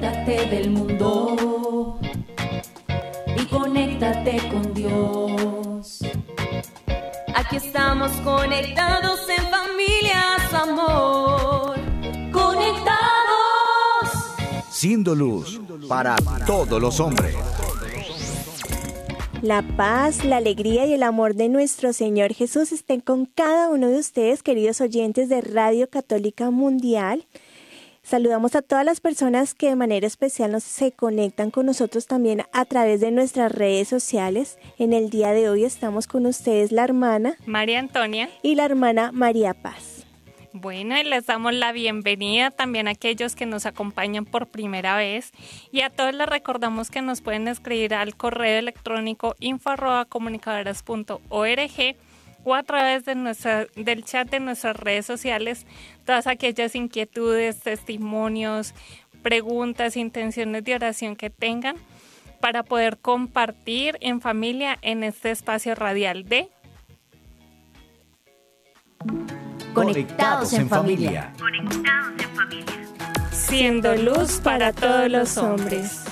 Desconéctate del mundo y conéctate con Dios. Aquí estamos conectados en familias, amor. Conectados. Siendo luz para todos los hombres. La paz, la alegría y el amor de nuestro Señor Jesús estén con cada uno de ustedes, queridos oyentes de Radio Católica Mundial. Saludamos a todas las personas que de manera especial nos se conectan con nosotros también a través de nuestras redes sociales. En el día de hoy estamos con ustedes la hermana María Antonia y la hermana María Paz. Bueno, y les damos la bienvenida también a aquellos que nos acompañan por primera vez y a todos les recordamos que nos pueden escribir al correo electrónico info@comunicadoras.org o a través de nuestra, del chat de nuestras redes sociales todas aquellas inquietudes, testimonios, preguntas, intenciones de oración que tengan para poder compartir en familia en este espacio radial de Conectados en familia. Siendo luz para todos los hombres.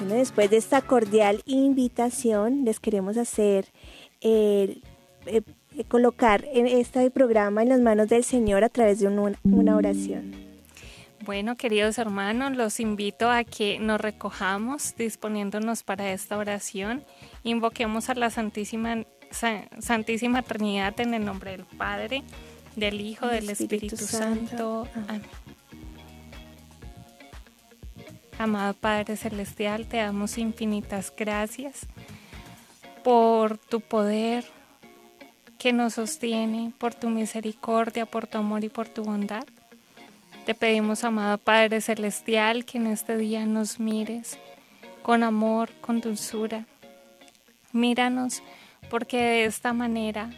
Bueno, después de esta cordial invitación, les queremos hacer eh, eh, colocar en este programa en las manos del Señor a través de un- una oración. Bueno, queridos hermanos, los invito a que nos recojamos disponiéndonos para esta oración. Invoquemos a la Santísima, Sa- Santísima Trinidad en el nombre del Padre, del Hijo, del Espíritu, Santo. Amén. Amado Padre Celestial, te damos infinitas gracias por tu poder que nos sostiene, por tu misericordia, por tu amor y por tu bondad. Te pedimos, amado Padre Celestial, que en este día nos mires con amor, con dulzura. Míranos porque de esta manera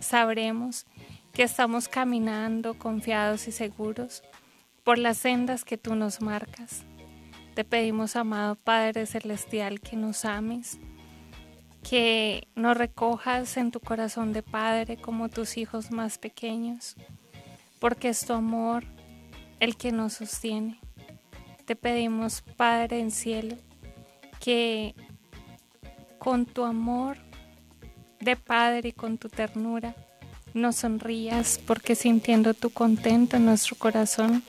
sabremos que estamos caminando confiados y seguros por las sendas que tú nos marcas. Te pedimos, amado Padre Celestial, que nos ames, que nos recojas en tu corazón de Padre como tus hijos más pequeños, porque es tu amor el que nos sostiene. Te pedimos, Padre en cielo, que con tu amor de Padre y con tu ternura nos sonrías, porque sintiendo tu contento en nuestro corazón,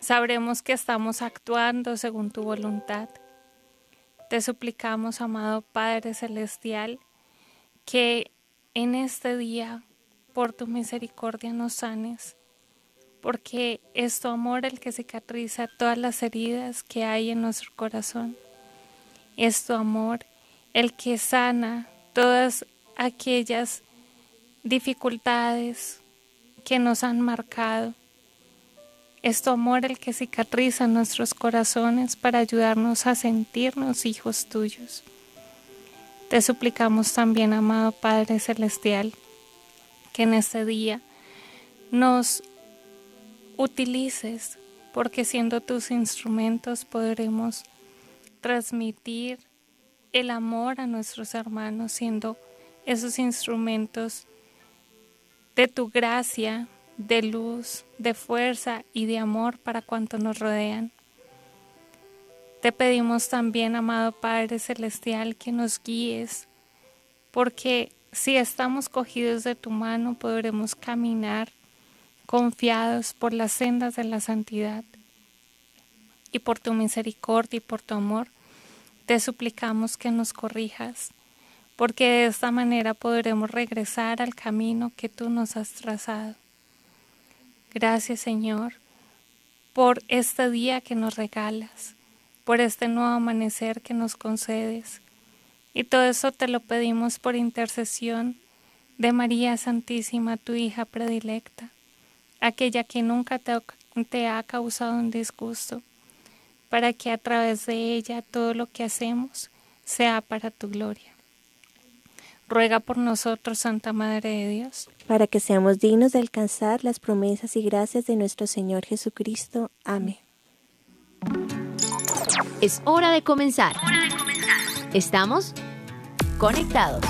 sabremos que estamos actuando según tu voluntad. Te suplicamos, amado Padre Celestial, que en este día, por tu misericordia, nos sanes, porque es tu amor el que cicatriza todas las heridas que hay en nuestro corazón. Es tu amor el que sana todas aquellas dificultades que nos han marcado. Es tu amor el que cicatriza nuestros corazones para ayudarnos a sentirnos hijos tuyos. Te suplicamos también, amado Padre Celestial, que en este día nos utilices, porque siendo tus instrumentos podremos transmitir el amor a nuestros hermanos, siendo esos instrumentos de tu gracia, de luz, de fuerza y de amor para cuantos nos rodean. Te pedimos también, amado Padre Celestial, que nos guíes, porque si estamos cogidos de tu mano podremos caminar confiados por las sendas de la santidad. Y por tu misericordia y por tu amor, te suplicamos que nos corrijas, porque de esta manera podremos regresar al camino que tú nos has trazado. Gracias Señor por este día que nos regalas, por este nuevo amanecer que nos concedes. Y todo eso te lo pedimos por intercesión de María Santísima, tu hija predilecta, aquella que nunca te, te ha causado un disgusto, para que a través de ella todo lo que hacemos sea para tu gloria. Ruega por nosotros, Santa Madre de Dios, para que seamos dignos de alcanzar las promesas y gracias de nuestro Señor Jesucristo. Amén. Es hora de comenzar. Estamos conectados.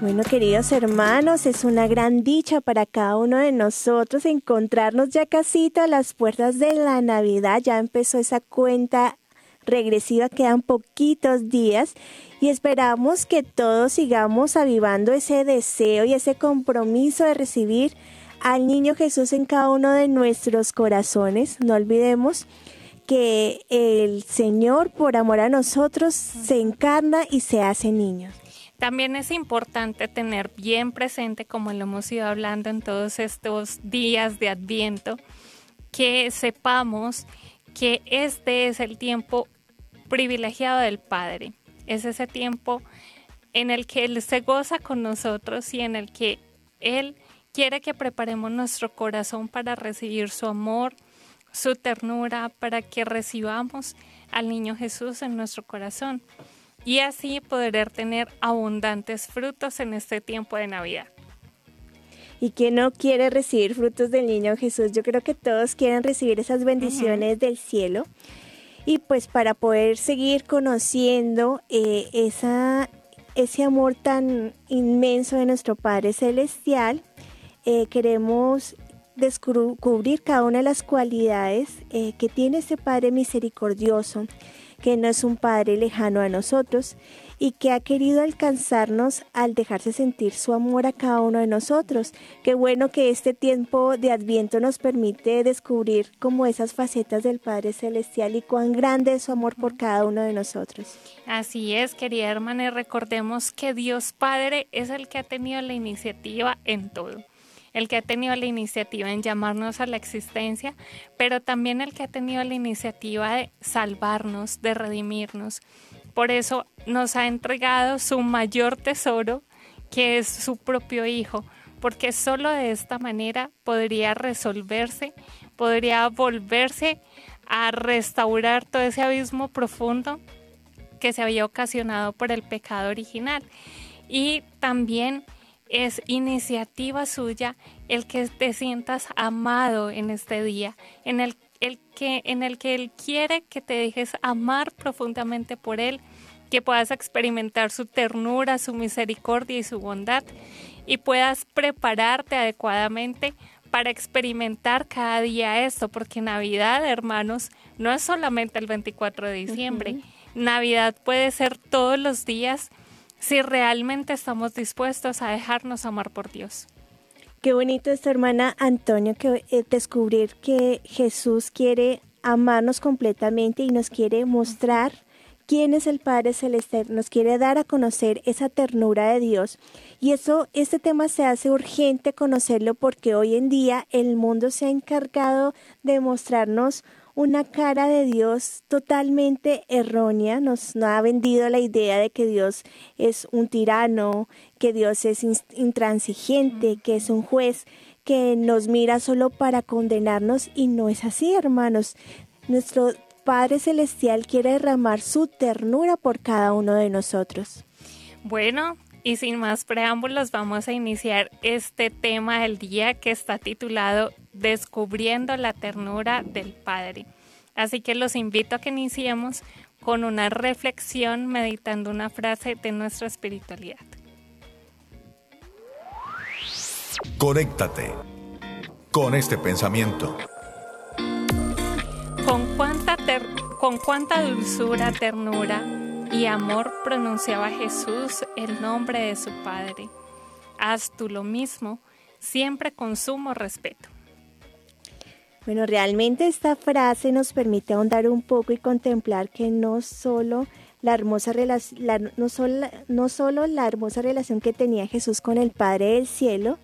Bueno, queridos hermanos, es una gran dicha para cada uno de nosotros encontrarnos ya casi a las puertas de la Navidad. Ya empezó esa cuenta regresiva, quedan poquitos días y esperamos que todos sigamos avivando ese deseo y ese compromiso de recibir al niño Jesús en cada uno de nuestros corazones. No olvidemos que el Señor, por amor a nosotros, se encarna y se hace niño. También es importante tener bien presente, como lo hemos ido hablando en todos estos días de Adviento, que sepamos que este es el tiempo privilegiado del Padre. Es ese tiempo en el que Él se goza con nosotros y en el que Él quiere que preparemos nuestro corazón para recibir su amor, su ternura, para que recibamos al niño Jesús en nuestro corazón y así poder tener abundantes frutos en este tiempo de Navidad. ¿Y quién no quiere recibir frutos del niño Jesús? Yo creo que todos quieren recibir esas bendiciones del cielo. Y pues para poder seguir conociendo eh, esa, ese amor tan inmenso de nuestro Padre Celestial, eh, queremos descubrir cada una de las cualidades eh, que tiene ese Padre misericordioso, que no es un Padre lejano a nosotros y que ha querido alcanzarnos al dejarse sentir su amor a cada uno de nosotros. Qué bueno que este tiempo de Adviento nos permite descubrir como esas facetas del Padre Celestial y cuán grande es su amor por cada uno de nosotros. Así es, querida hermana, recordemos que Dios Padre es el que ha tenido la iniciativa en todo el que ha tenido la iniciativa en llamarnos a la existencia, pero también el que ha tenido la iniciativa de salvarnos, de redimirnos. Por eso nos ha entregado su mayor tesoro, que es su propio Hijo, porque solo de esta manera podría resolverse, podría volverse a restaurar todo ese abismo profundo que se había ocasionado por el pecado original. Y también es iniciativa suya el que te sientas amado en este día, en el el que, en el que Él quiere que te dejes amar profundamente por Él, que puedas experimentar su ternura, su misericordia y su bondad y puedas prepararte adecuadamente para experimentar cada día esto, porque Navidad, hermanos, no es solamente el 24 de diciembre. Navidad puede ser todos los días si realmente estamos dispuestos a dejarnos amar por Dios. Qué bonito esta hermana Antonio que eh, descubrir que Jesús quiere amarnos completamente y nos quiere mostrar quién es el Padre Celestial, nos quiere dar a conocer esa ternura de Dios. Y eso, este tema se hace urgente conocerlo porque hoy en día el mundo se ha encargado de mostrarnos una cara de Dios totalmente errónea, nos, ha vendido la idea de que Dios es un tirano, que Dios es intransigente, que es un juez que nos mira solo para condenarnos y no es así, hermanos. Nuestro Padre Celestial quiere derramar su ternura por cada uno de nosotros. Bueno, y sin más preámbulos, vamos a iniciar este tema del día que está titulado Descubriendo la ternura del Padre. Así que los invito a que iniciemos con una reflexión meditando una frase de nuestra espiritualidad. Conéctate con este pensamiento. Con cuánta, con cuánta dulzura, ternura y amor pronunciaba Jesús el nombre de su Padre. Haz tú lo mismo, siempre con sumo respeto. Bueno, realmente esta frase nos permite ahondar un poco y contemplar que no solo la hermosa relación, no, solo, no solo la hermosa relación que tenía Jesús con el Padre del cielo,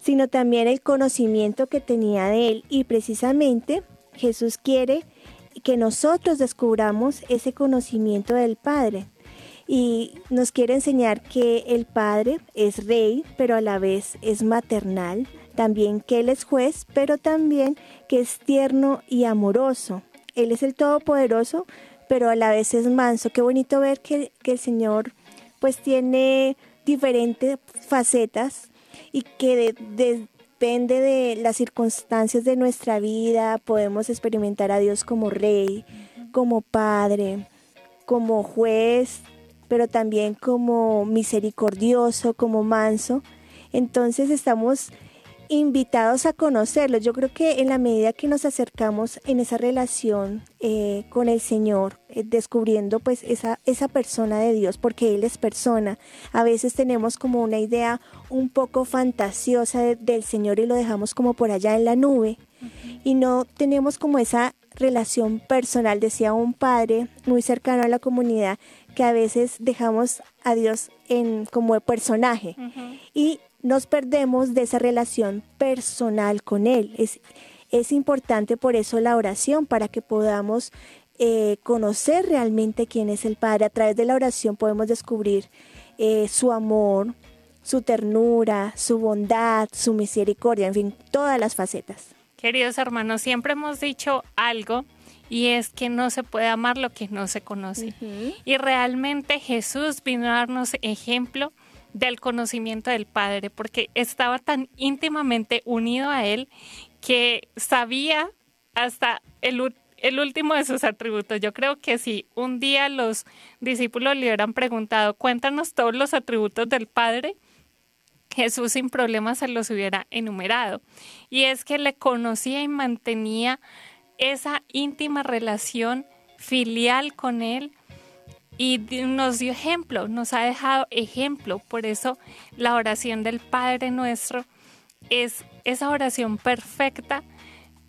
sino también el conocimiento que tenía de él. Y precisamente Jesús quiere que nosotros descubramos ese conocimiento del Padre. Y nos quiere enseñar que el Padre es rey, pero a la vez es maternal, también que Él es juez, pero también que es tierno y amoroso. Él es el Todopoderoso, pero a la vez es manso. Qué bonito ver que, el Señor pues tiene diferentes facetas y que depende de las circunstancias de nuestra vida, podemos experimentar a Dios como rey, como padre, como juez, pero también como misericordioso, como manso. Entonces estamos invitados a conocerlo. Yo creo que en la medida que nos acercamos en esa relación eh, con el Señor, eh, descubriendo pues esa, esa persona de Dios, porque Él es persona, a veces tenemos como una idea un poco fantasiosa del Señor y lo dejamos como por allá en la nube. Y no tenemos como esa relación personal, decía un padre muy cercano a la comunidad, que a veces dejamos a Dios en como personaje. Y nos perdemos de esa relación personal con Él. Es, es importante por eso la oración, para que podamos eh, conocer realmente quién es el Padre. A través de la oración podemos descubrir eh, su amor, su ternura, su bondad, su misericordia, en fin, todas las facetas. Queridos hermanos, siempre hemos dicho algo y es que no se puede amar lo que no se conoce. Y realmente Jesús vino a darnos ejemplo del conocimiento del Padre, porque estaba tan íntimamente unido a Él que sabía hasta el, último de sus atributos. Yo creo que si un día los discípulos le hubieran preguntado, cuéntanos todos los atributos del Padre, Jesús sin problemas se los hubiera enumerado. Y es que le conocía y mantenía esa íntima relación filial con Él y nos dio ejemplo, nos ha dejado ejemplo. Por eso la oración del Padre nuestro es esa oración perfecta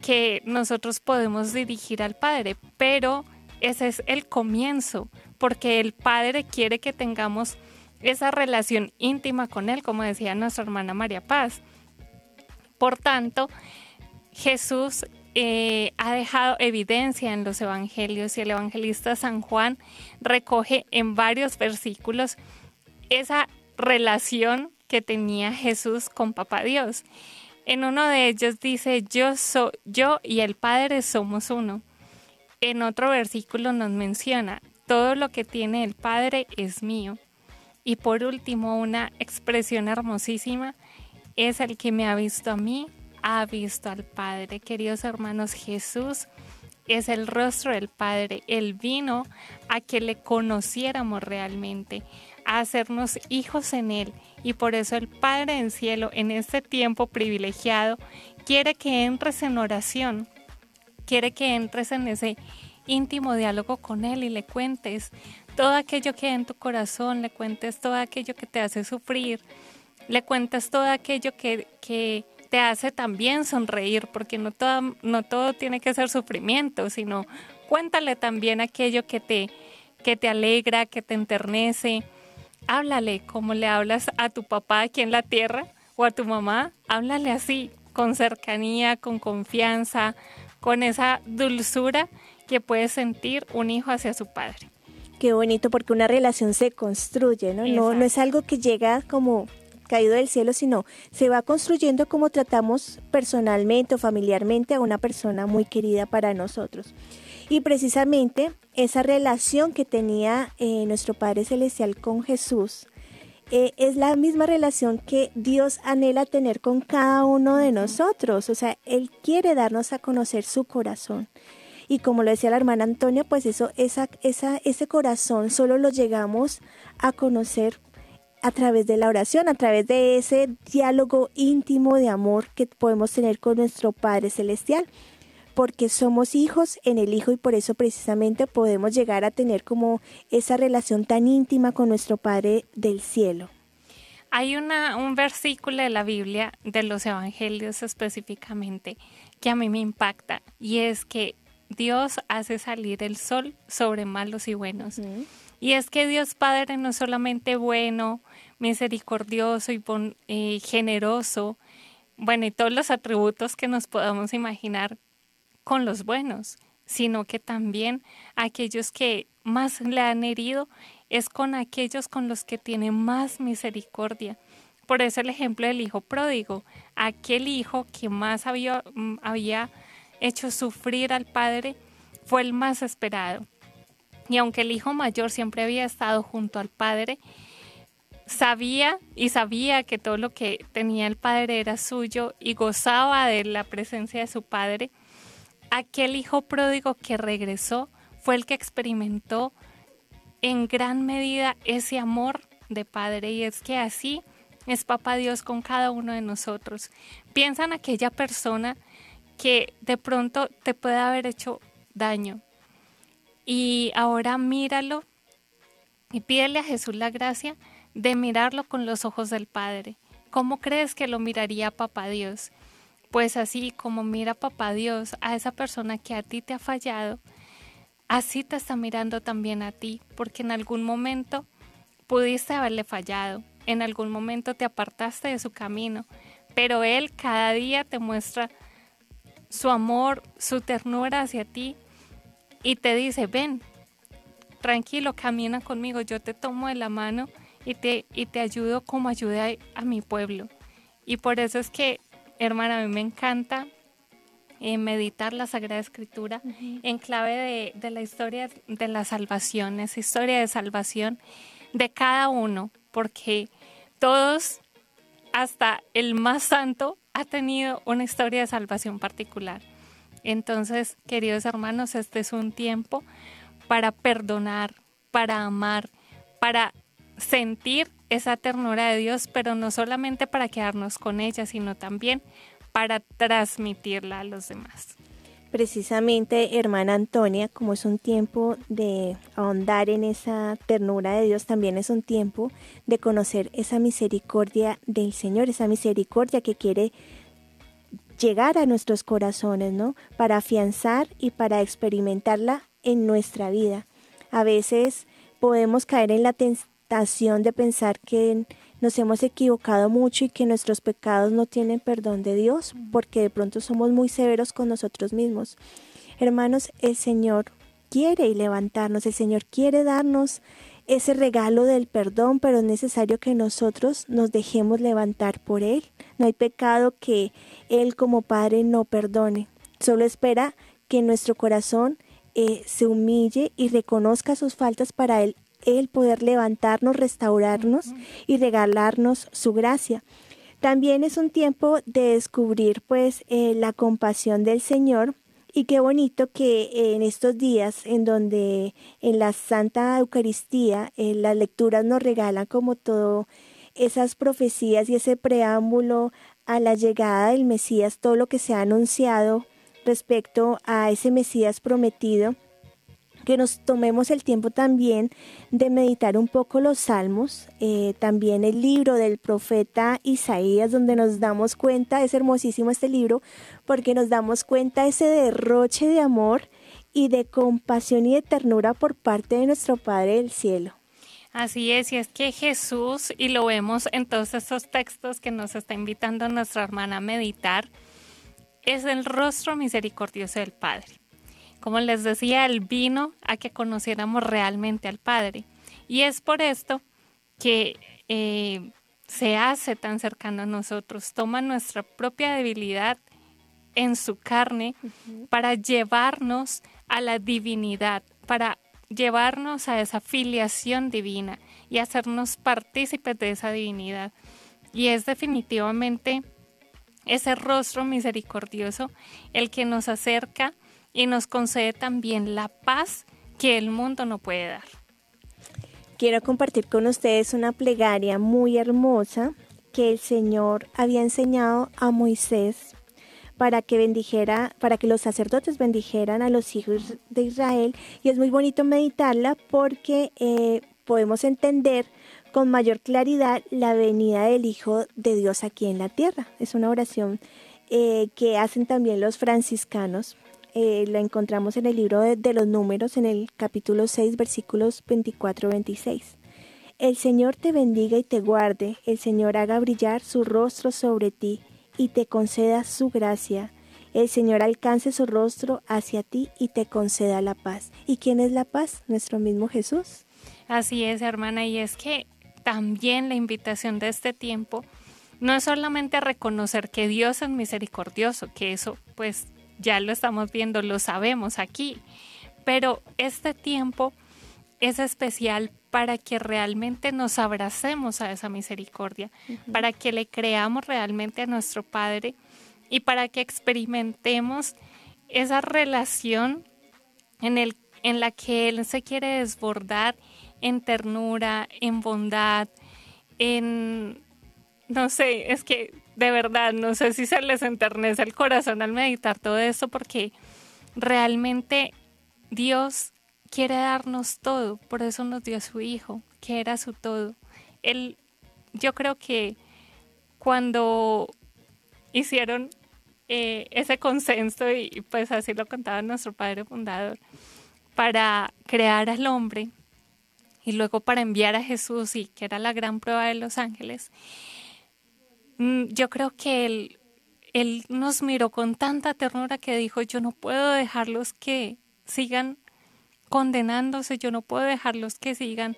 que nosotros podemos dirigir al Padre, pero ese es el comienzo, porque el Padre quiere que tengamos esa relación íntima con Él, como decía nuestra hermana María Paz. Por tanto, Jesús eh, ha dejado evidencia en los evangelios y el evangelista San Juan recoge en varios versículos esa relación que tenía Jesús con Papá Dios. En uno de ellos dice, yo, soy yo y el Padre somos uno. En otro versículo nos menciona, todo lo que tiene el Padre es mío. Y por último, una expresión hermosísima, es el que me ha visto a mí, ha visto al Padre. Queridos hermanos, Jesús es el rostro del Padre. Él vino a que le conociéramos realmente, a hacernos hijos en Él. Y por eso el Padre en cielo, en este tiempo privilegiado, quiere que entres en oración, quiere que entres en ese íntimo diálogo con Él y le cuentes todo aquello que hay en tu corazón, le cuentes todo aquello que te hace sufrir, le cuentes todo aquello que, que te hace también sonreír, porque no todo, no todo tiene que ser sufrimiento, sino cuéntale también aquello que te, que te alegra, que te enternece. Háblale como le hablas a tu papá aquí en la tierra o a tu mamá, háblale así, con cercanía, con confianza, con esa dulzura que puede sentir un hijo hacia su padre. Qué bonito porque una relación se construye, ¿no? No, no es algo que llega como caído del cielo, sino se va construyendo como tratamos personalmente o familiarmente a una persona muy querida para nosotros. Y precisamente esa relación que tenía eh, nuestro Padre Celestial con Jesús eh, es la misma relación que Dios anhela tener con cada uno de nosotros. O sea, Él quiere darnos a conocer su corazón. Y como lo decía la hermana Antonia, pues eso, ese corazón solo lo llegamos a conocer a través de la oración, a través de ese diálogo íntimo de amor que podemos tener con nuestro Padre Celestial, porque somos hijos en el Hijo y por eso precisamente podemos llegar a tener como esa relación tan íntima con nuestro Padre del cielo. Hay una, un versículo de la Biblia, de los Evangelios específicamente, que a mí me impacta y es que Dios hace salir el sol sobre malos y buenos. Y es que Dios Padre no es solamente bueno, misericordioso y eh, generoso, bueno, y todos los atributos que nos podamos imaginar con los buenos, sino que también aquellos que más le han herido es con aquellos con los que tiene más misericordia. Por eso el ejemplo del hijo pródigo, aquel hijo que más había, mm, había hecho sufrir al padre, fue el más esperado. Y aunque el hijo mayor siempre había estado junto al padre, sabía y sabía que todo lo que tenía el padre era suyo y gozaba de la presencia de su padre, aquel hijo pródigo que regresó fue el que experimentó en gran medida ese amor de Padre y es que así es Papá Dios con cada uno de nosotros. Piensa en aquella persona que de pronto te puede haber hecho daño y ahora míralo y pídele a Jesús la gracia de mirarlo con los ojos del Padre. ¿Cómo crees que lo miraría Papá Dios? Pues así como mira Papá Dios a esa persona que a ti te ha fallado, así te está mirando también a ti, porque en algún momento pudiste haberle fallado, en algún momento te apartaste de su camino, pero Él cada día te muestra su amor, su ternura hacia ti y te dice, ven, tranquilo, camina conmigo, yo te tomo de la mano y te, y te ayudo como ayuda a, mi pueblo. Y por eso es que, hermana, a mí me encanta eh, meditar la Sagrada Escritura en clave de, de, la historia de la salvación, esa historia de salvación de cada uno, porque todos, hasta el más santo, ha tenido una historia de salvación particular. Entonces, queridos hermanos, este es un tiempo para perdonar, para amar, para sentir esa ternura de Dios, pero no solamente para quedarnos con ella, sino también para transmitirla a los demás. Precisamente, hermana Antonia, como es un tiempo de ahondar en esa ternura de Dios, también es un tiempo de conocer esa misericordia del Señor, esa misericordia que quiere llegar a nuestros corazones, ¿no? Para afianzar y para experimentarla en nuestra vida. A veces podemos caer en la tentación de pensar que nos hemos equivocado mucho y que nuestros pecados no tienen perdón de Dios, porque de pronto somos muy severos con nosotros mismos. Hermanos, el Señor quiere levantarnos, el Señor quiere darnos ese regalo del perdón, pero es necesario que nosotros nos dejemos levantar por Él. No hay pecado que Él como Padre no perdone. Solo espera que nuestro corazón eh, se humille y reconozca sus faltas para Él, él poder levantarnos, restaurarnos y regalarnos su gracia. También es un tiempo de descubrir pues eh, la compasión del Señor y qué bonito que en estos días en donde en la Santa Eucaristía eh, las lecturas nos regalan como todo esas profecías y ese preámbulo a la llegada del Mesías, todo lo que se ha anunciado respecto a ese Mesías prometido, que nos tomemos el tiempo también de meditar un poco los salmos, eh, también el libro del profeta Isaías, donde nos damos cuenta, es hermosísimo este libro, porque nos damos cuenta ese derroche de amor y de compasión y de ternura por parte de nuestro Padre del Cielo. Así es, y es que Jesús, y lo vemos en todos estos textos que nos está invitando nuestra hermana a meditar, es el rostro misericordioso del Padre. Como les decía, Él vino a que conociéramos realmente al Padre. Y es por esto que eh, se hace tan cercano a nosotros, toma nuestra propia debilidad en su carne para llevarnos a la divinidad, para llevarnos a esa filiación divina y hacernos partícipes de esa divinidad. Y es definitivamente ese rostro misericordioso el que nos acerca y nos concede también la paz que el mundo no puede dar. Quiero compartir con ustedes una plegaria muy hermosa que el Señor había enseñado a Moisés para que bendijera, para que los sacerdotes bendijeran a los hijos de Israel y es muy bonito meditarla porque eh, podemos entender con mayor claridad la venida del Hijo de Dios aquí en la tierra. Es una oración eh, que hacen también los franciscanos eh, la encontramos en el libro de, los números, en el capítulo 6, versículos 24-26. El Señor te bendiga y te guarde, el Señor haga brillar su rostro sobre ti y te conceda su gracia. El Señor alcance su rostro hacia ti y te conceda la paz. ¿Y quién es la paz? Nuestro mismo Jesús. Así es, hermana, y es que también la invitación de este tiempo no es solamente reconocer que Dios es misericordioso, que eso pues ya lo estamos viendo, lo sabemos aquí, pero este tiempo es especial para que realmente nos abracemos a esa misericordia, para que le creamos realmente a nuestro Padre y para que experimentemos esa relación en, el, en la que Él se quiere desbordar en ternura, en bondad, en, no sé, es que de verdad, no sé si se les enternece el corazón al meditar todo esto porque realmente Dios quiere darnos todo, por eso nos dio su Hijo, que era su todo. Él, yo creo que cuando hicieron eh, ese consenso, y pues así lo contaba nuestro Padre Fundador, para crear al hombre y luego para enviar a Jesús, y que era la gran prueba de los ángeles, yo creo que él, él nos miró con tanta ternura que dijo, yo no puedo dejarlos que sigan condenándose, yo no puedo dejarlos que sigan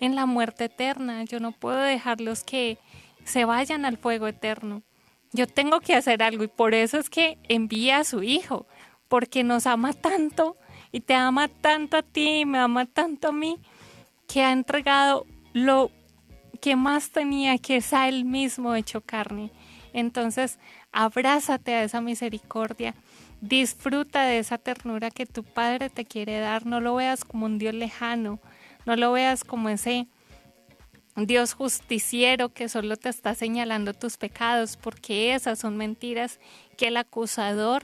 en la muerte eterna, yo no puedo dejarlos que se vayan al fuego eterno. Yo tengo que hacer algo y por eso es que envía a su hijo, porque nos ama tanto y te ama tanto a ti, me ama tanto a mí, que ha entregado lo que más tenía, que es a él mismo hecho carne. Entonces, abrázate a esa misericordia, disfruta de esa ternura que tu Padre te quiere dar, no lo veas como un Dios lejano, no lo veas como ese Dios justiciero que solo te está señalando tus pecados, porque esas son mentiras que el acusador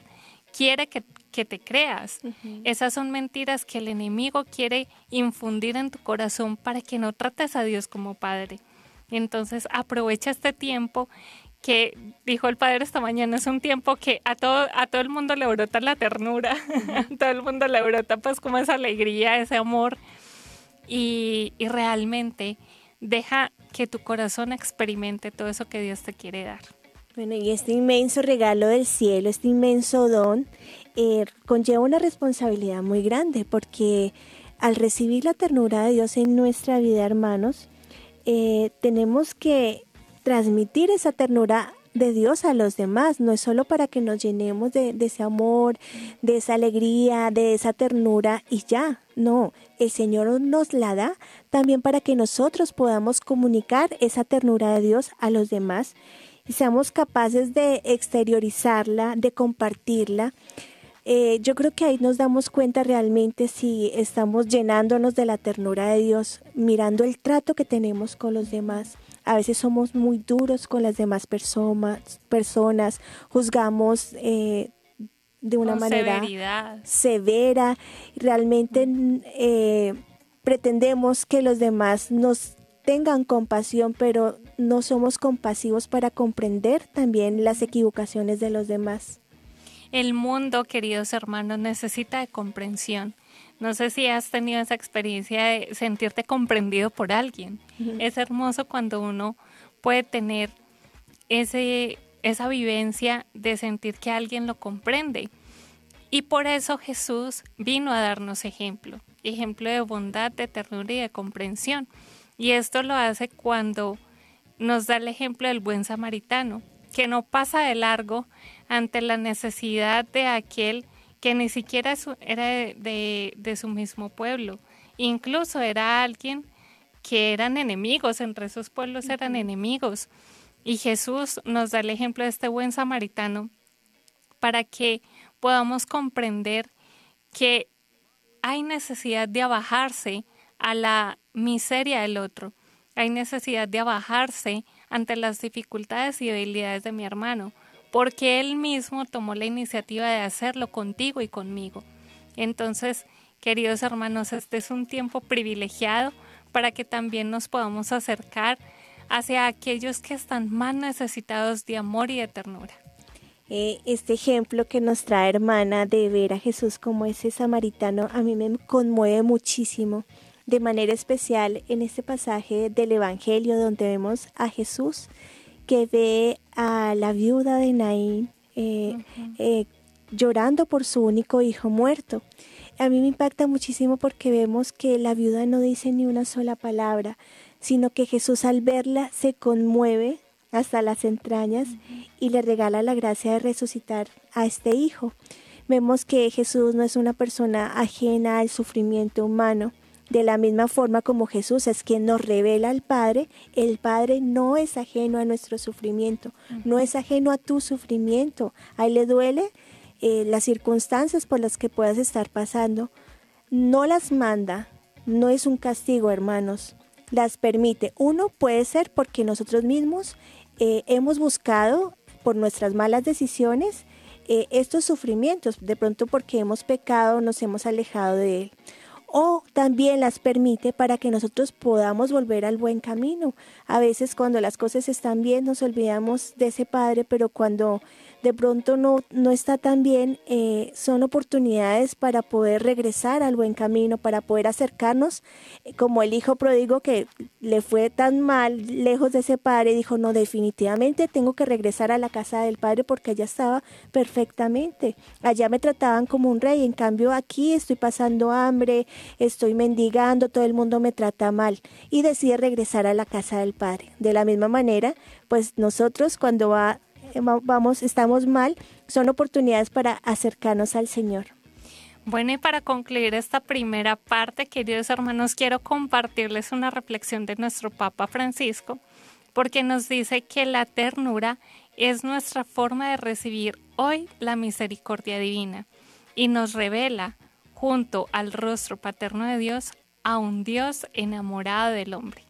quiere que, te creas. Esas son mentiras que el enemigo quiere infundir en tu corazón para que no trates a Dios como Padre. Entonces aprovecha este tiempo que dijo el padre esta mañana, es un tiempo que a todo, a todo el mundo le brota la ternura, a todo el mundo le brota pues como esa alegría, ese amor y, y realmente deja que tu corazón experimente todo eso que Dios te quiere dar. Bueno, y este inmenso regalo del cielo, este inmenso don, eh, conlleva una responsabilidad muy grande porque al recibir la ternura de Dios en nuestra vida, hermanos, eh, tenemos que transmitir esa ternura de Dios a los demás, no es solo para que nos llenemos de, ese amor, de esa alegría, de esa ternura y ya, no, el Señor nos la da también para que nosotros podamos comunicar esa ternura de Dios a los demás y seamos capaces de exteriorizarla, de compartirla. Eh, yo creo que ahí nos damos cuenta realmente si estamos llenándonos de la ternura de Dios, mirando el trato que tenemos con los demás. A veces somos muy duros con las demás personas, personas juzgamos eh, de una manera severa, realmente eh, pretendemos que los demás nos tengan compasión, pero no somos compasivos para comprender también las equivocaciones de los demás. El mundo, queridos hermanos, necesita de comprensión no sé si has tenido esa experiencia de sentirte comprendido por alguien. Es hermoso cuando uno puede tener ese, esa vivencia de sentir que alguien lo comprende. Y por eso Jesús vino a darnos ejemplo, ejemplo de bondad, de ternura y de comprensión. Y esto lo hace cuando nos da el ejemplo del buen samaritano, que no pasa de largo ante la necesidad de aquel que ni siquiera era de, su mismo pueblo, incluso era alguien que eran enemigos, entre esos pueblos eran enemigos. Y Jesús nos da el ejemplo de este buen samaritano para que podamos comprender que hay necesidad de abajarse a la miseria del otro, hay necesidad de abajarse ante las dificultades y debilidades de mi hermano, porque Él mismo tomó la iniciativa de hacerlo contigo y conmigo. Entonces, queridos hermanos, este es un tiempo privilegiado para que también nos podamos acercar hacia aquellos que están más necesitados de amor y de ternura. Eh, este ejemplo que nos trae hermana de ver a Jesús como ese samaritano a mí me conmueve muchísimo, de manera especial en este pasaje del Evangelio donde vemos a Jesús que ve a la viuda de Naín eh, eh, llorando por su único hijo muerto. A mí me impacta muchísimo porque vemos que la viuda no dice ni una sola palabra, sino que Jesús al verla se conmueve hasta las entrañas y le regala la gracia de resucitar a este hijo. Vemos que Jesús no es una persona ajena al sufrimiento humano, de la misma forma como Jesús es quien nos revela al Padre, el Padre no es ajeno a nuestro sufrimiento, no es ajeno a tu sufrimiento. A Él le duele eh, las circunstancias por las que puedas estar pasando, no las manda no es un castigo, hermanos. Las permite. Uno puede ser porque nosotros mismos eh, hemos buscado por nuestras malas decisiones eh, estos sufrimientos, de pronto porque hemos pecado, nos hemos alejado de Él o también las permite para que nosotros podamos volver al buen camino. A veces cuando las cosas están bien nos olvidamos de ese Padre, pero cuando de pronto no, no está tan bien, eh, son oportunidades para poder regresar al buen camino, para poder acercarnos, eh, como el hijo pródigo que le fue tan mal lejos de ese padre, dijo, no, definitivamente tengo que regresar a la casa del padre porque allá estaba perfectamente, allá me trataban como un rey, en cambio aquí estoy pasando hambre, estoy mendigando, todo el mundo me trata mal y decide regresar a la casa del padre. De la misma manera, pues nosotros cuando va vamos, estamos mal, son oportunidades para acercarnos al Señor. Bueno, y para concluir esta primera parte, queridos hermanos, quiero compartirles una reflexión de nuestro Papa Francisco, porque nos dice que la ternura es nuestra forma de recibir hoy la misericordia divina y nos revela, junto al rostro paterno de Dios, a un Dios enamorado del hombre.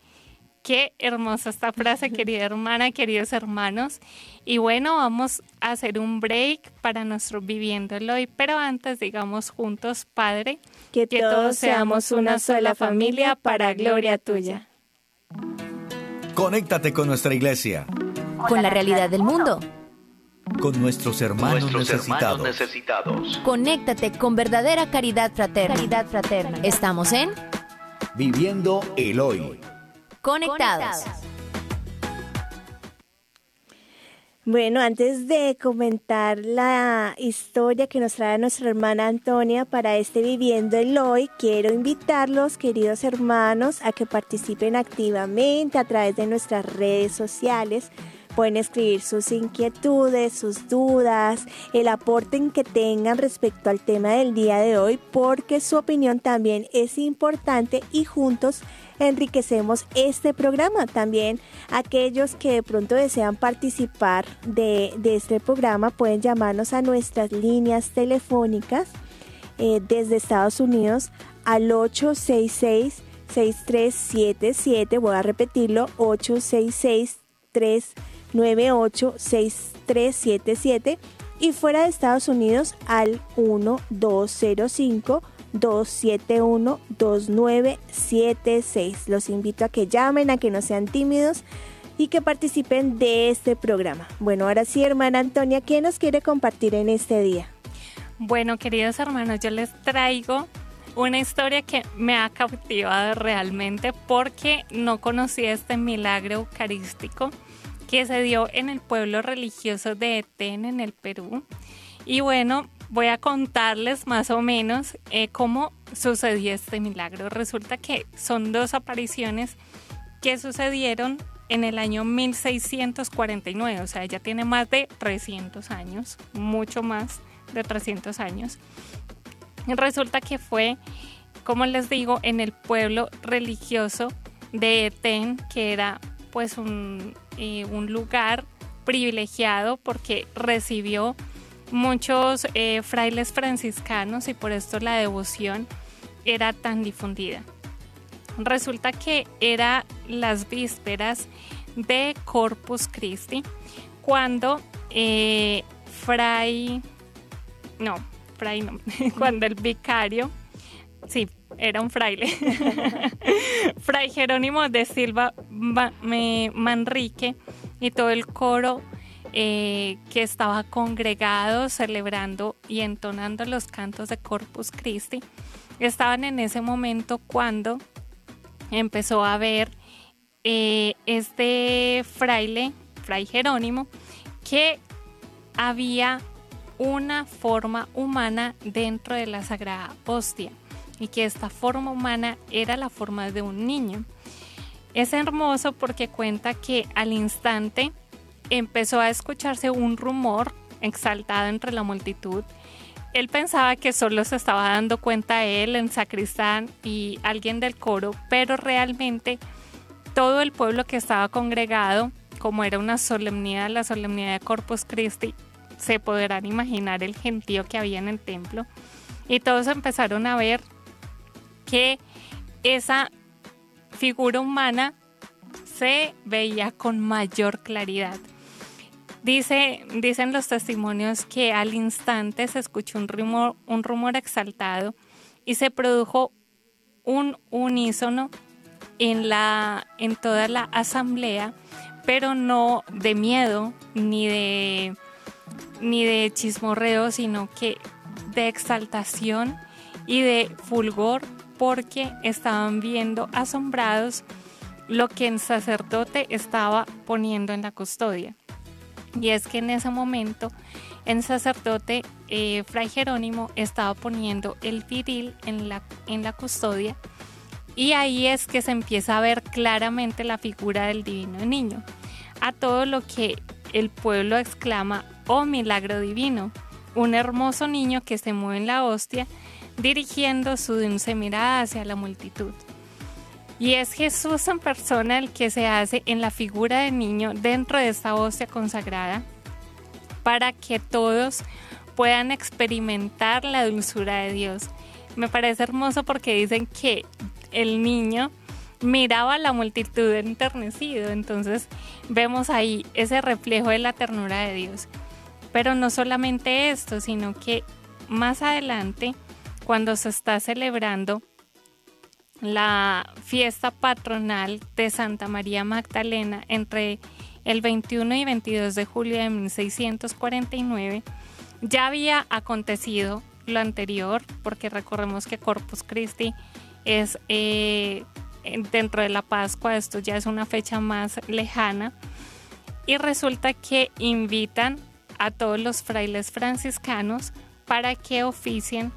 Qué hermosa esta frase, querida hermana, queridos hermanos. Y bueno, vamos a hacer un break para nuestro viviéndolo hoy, pero antes digamos juntos, Padre, que, todos seamos una sola familia para gloria tuya. Conéctate con nuestra iglesia. Con la realidad del mundo. Con nuestros hermanos, necesitados. necesitados. Conéctate con verdadera caridad fraterna. Caridad fraterna. Estamos en Viviendo el hoy. Conectados. Bueno, antes de comentar la historia que nos trae nuestra hermana Antonia para este Viviendo el Hoy, quiero invitarlos, queridos hermanos, a que participen activamente a través de nuestras redes sociales Pueden escribir sus inquietudes, sus dudas, el aporte que tengan respecto al tema del día de hoy, porque su opinión también es importante y juntos enriquecemos este programa. También aquellos que de pronto desean participar de, este programa pueden llamarnos a nuestras líneas telefónicas eh, desde Estados Unidos al 866 6377, voy a repetirlo, 866 3 986377 y fuera de Estados Unidos al 1205 271 2976. Los invito a que llamen, a que no sean tímidos y que participen de este programa. Bueno, ahora sí, hermana Antonia, ¿qué nos quiere compartir en este día? Bueno, queridos hermanos, yo les traigo una historia que me ha cautivado realmente porque no conocía este milagro eucarístico que se dio en el pueblo religioso de Eten, en el Perú. Y bueno, voy a contarles más o menos eh, cómo sucedió este milagro. Resulta que son dos apariciones que sucedieron en el año 1649, o sea, ya tiene más de 300 años, mucho más de 300 años. Resulta que fue, como les digo, en el pueblo religioso de Eten, que era pues eh, un lugar privilegiado porque recibió muchos eh, frailes franciscanos y por esto la devoción era tan difundida. Resulta que era las vísperas de Corpus Christi cuando eh, Fray, no, Fray no, cuando el vicario, sí, era un fraile, Fray Jerónimo de Silva Manrique y todo el coro eh, que estaba congregado celebrando y entonando los cantos de Corpus Christi, estaban en ese momento cuando empezó a ver eh, este fraile, Fray Jerónimo, que había una forma humana dentro de la Sagrada Hostia y que esta forma humana era la forma de un niño. Es hermoso porque cuenta que al instante empezó a escucharse un rumor exaltado entre la multitud. Él pensaba que solo se estaba dando cuenta él, en sacristán y alguien del coro, pero realmente todo el pueblo que estaba congregado, como era una solemnidad, la solemnidad de Corpus Christi, se podrán imaginar el gentío que había en el templo. Y todos empezaron a ver que esa figura humana se veía con mayor claridad. Dice, dicen los testimonios que al instante se escuchó un rumor, un rumor exaltado y se produjo un unísono en, la, en toda la asamblea, pero no de miedo ni de, ni de chismorreo, sino que de exaltación y de fulgor porque estaban viendo asombrados lo que el sacerdote estaba poniendo en la custodia. Y es que en ese momento el sacerdote eh, Fray Jerónimo estaba poniendo el viril en la, en la custodia y ahí es que se empieza a ver claramente la figura del divino niño. A todo lo que el pueblo exclama, oh milagro divino, un hermoso niño que se mueve en la hostia dirigiendo su dulce mirada hacia la multitud. Y es Jesús en persona el que se hace en la figura del niño dentro de esta hostia consagrada para que todos puedan experimentar la dulzura de Dios. Me parece hermoso porque dicen que el niño miraba a la multitud enternecido, entonces vemos ahí ese reflejo de la ternura de Dios. Pero no solamente esto, sino que más adelante, cuando se está celebrando la fiesta patronal de Santa María Magdalena entre el 21 y 22 de julio de 1649, ya había acontecido lo anterior, porque recordemos que Corpus Christi es eh, dentro de la Pascua, esto ya es una fecha más lejana, y resulta que invitan a todos los frailes franciscanos para que oficien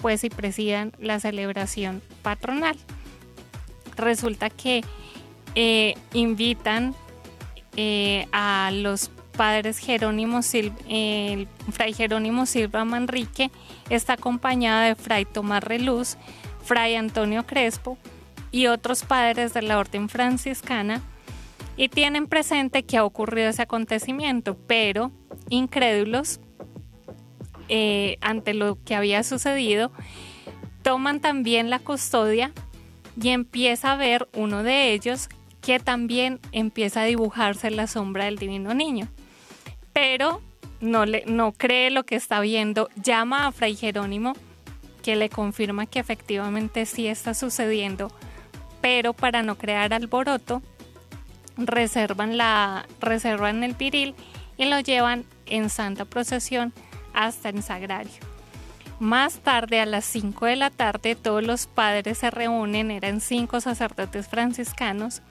pues y presidan la celebración patronal. Resulta que eh, invitan eh, a los padres Jerónimo el fray Jerónimo Silva Manrique está acompañada de fray Tomás Reluz, fray Antonio Crespo y otros padres de la orden franciscana y tienen presente que ha ocurrido ese acontecimiento, pero incrédulos eh, ante lo que había sucedido, toman también la custodia y empieza a ver uno de ellos que también empieza a dibujarse la sombra del divino niño. Pero no, le, no cree lo que está viendo, llama a Fray Jerónimo, que le confirma que efectivamente sí está sucediendo, pero para no crear alboroto, reservan, la, reservan el piril y lo llevan en santa procesión hasta el sagrario. Más tarde, a las 5 de la tarde, todos los padres se reúnen, eran cinco sacerdotes franciscanos,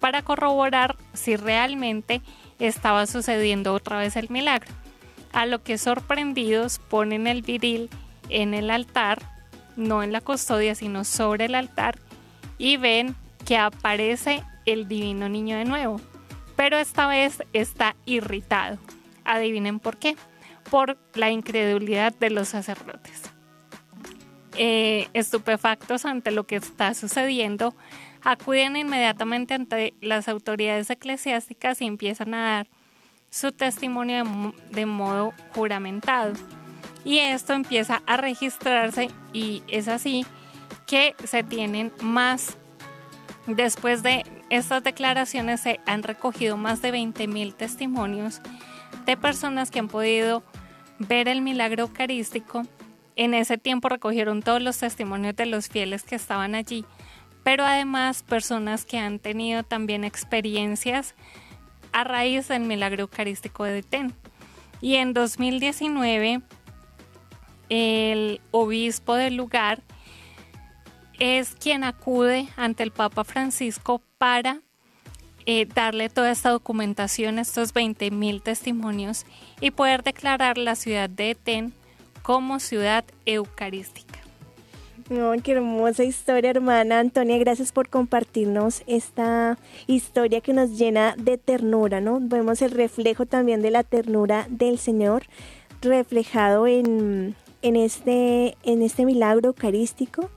para corroborar si realmente estaba sucediendo otra vez el milagro. A lo que sorprendidos ponen el viril en el altar, no en la custodia, sino sobre el altar, y ven que aparece el divino niño de nuevo, pero esta vez está irritado. Adivinen por qué por la incredulidad de los sacerdotes. Eh, estupefactos ante lo que está sucediendo, acuden inmediatamente ante las autoridades eclesiásticas y empiezan a dar su testimonio de, modo juramentado. Y esto empieza a registrarse y es así que se tienen más, después de estas declaraciones se han recogido más de 20.000 testimonios de personas que han podido ver el milagro eucarístico. En ese tiempo recogieron todos los testimonios de los fieles que estaban allí, pero además personas que han tenido también experiencias a raíz del milagro eucarístico de Detén. Y en 2019, el obispo del lugar es quien acude ante el Papa Francisco para eh, darle toda esta documentación, estos 20.000 testimonios y poder declarar la ciudad de Eten como ciudad eucarística. qué hermosa historia, hermana Antonia. Gracias por compartirnos esta historia que nos llena de ternura, ¿no? Vemos el reflejo también de la ternura del Señor reflejado en, en, este, en este milagro eucarístico.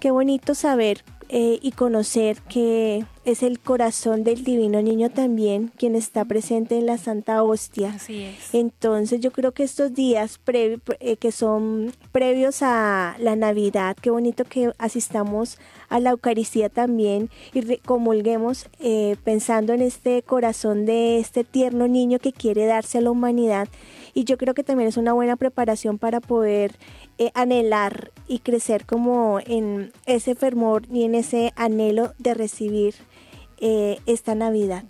Qué bonito saber eh, y conocer que es el corazón del divino niño también quien está presente en la Santa Hostia. Así es. Entonces yo creo que estos días eh, que son previos a la Navidad, qué bonito que asistamos a la Eucaristía también y comulguemos eh, pensando en este corazón de este tierno niño que quiere darse a la humanidad. Y yo creo que también es una buena preparación para poder eh, anhelar y crecer como en ese fervor y en ese anhelo de recibir eh, esta Navidad.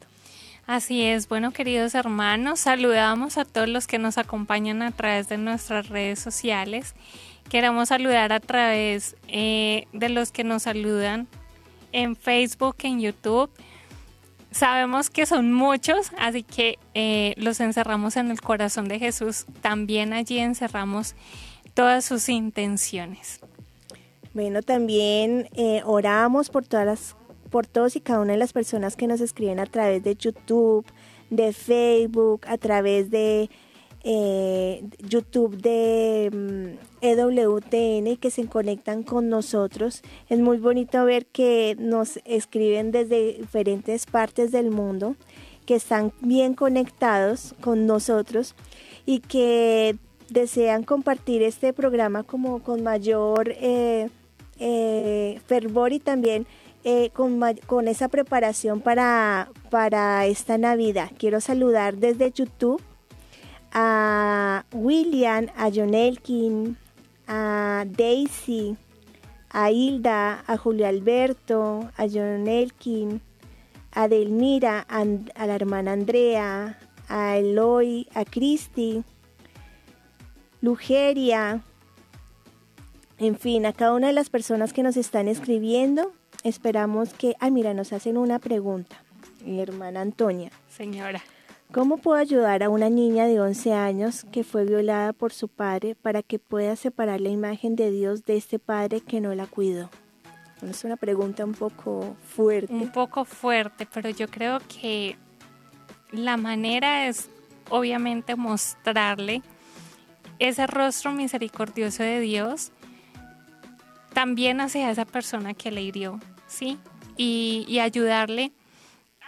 Así es, bueno queridos hermanos, saludamos a todos los que nos acompañan a través de nuestras redes sociales. Queremos saludar a través eh, de los que nos saludan en Facebook, en YouTube. Sabemos que son muchos, así que los encerramos en el corazón de Jesús. También allí encerramos todas sus intenciones. Bueno, también eh, oramos por todas las, por todos y cada una de las personas que nos escriben a través de YouTube, de Facebook, a través de eh, YouTube de mm, EWTN que se conectan con nosotros. Es muy bonito ver que nos escriben desde diferentes partes del mundo, que están bien conectados con nosotros y que desean compartir este programa como con mayor eh, eh, fervor y también con, con, esa preparación para, para esta Navidad. Quiero saludar desde YouTube a William, a John Elkin, a Daisy, a Hilda, a Julio Alberto, a John Elkin, a Delmira, a, a la hermana Andrea, a Eloy, a Cristi, Lugeria, en fin, a cada una de las personas que nos están escribiendo, esperamos que, ah, mira, nos hacen una pregunta, mi hermana Antonia. Señora. ¿Cómo puedo ayudar a una niña de 11 años que fue violada por su padre para que pueda separar la imagen de Dios de este padre que no la cuidó? Es una pregunta un poco fuerte. Un poco fuerte, pero yo creo que la manera es obviamente mostrarle ese rostro misericordioso de Dios también hacia esa persona que le hirió, ¿sí? Y, y ayudarle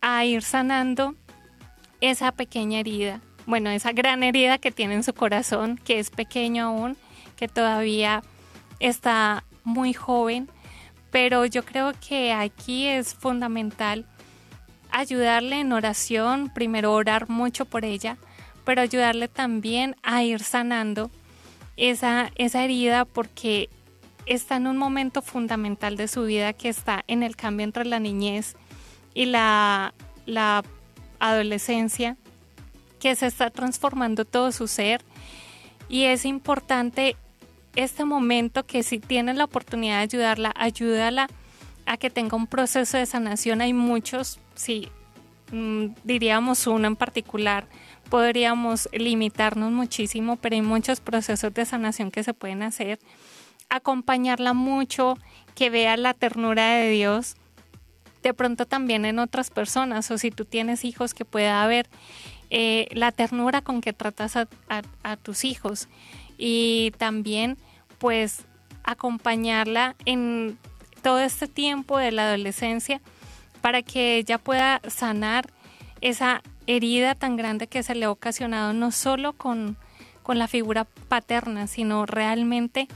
a ir sanando esa pequeña herida, bueno, esa gran herida que tiene en su corazón, que es pequeño aún, que todavía está muy joven, pero yo creo que aquí es fundamental ayudarle en oración, primero orar mucho por ella, pero ayudarle también a ir sanando esa, esa herida porque está en un momento fundamental de su vida que está en el cambio entre la niñez y la, la adolescencia, que se está transformando todo su ser y es importante este momento que si tienes la oportunidad de ayudarla, ayúdala a que tenga un proceso de sanación. Hay muchos, sí, mm, diríamos uno en particular, podríamos limitarnos muchísimo, pero hay muchos procesos de sanación que se pueden hacer. Acompañarla mucho, que vea la ternura de Dios, de pronto también en otras personas, o si tú tienes hijos, que pueda haber eh, la ternura con que tratas a, a tus hijos. Y también pues acompañarla en todo este tiempo de la adolescencia para que ella pueda sanar esa herida tan grande que se le ha ocasionado no solo con, con la figura paterna, sino realmente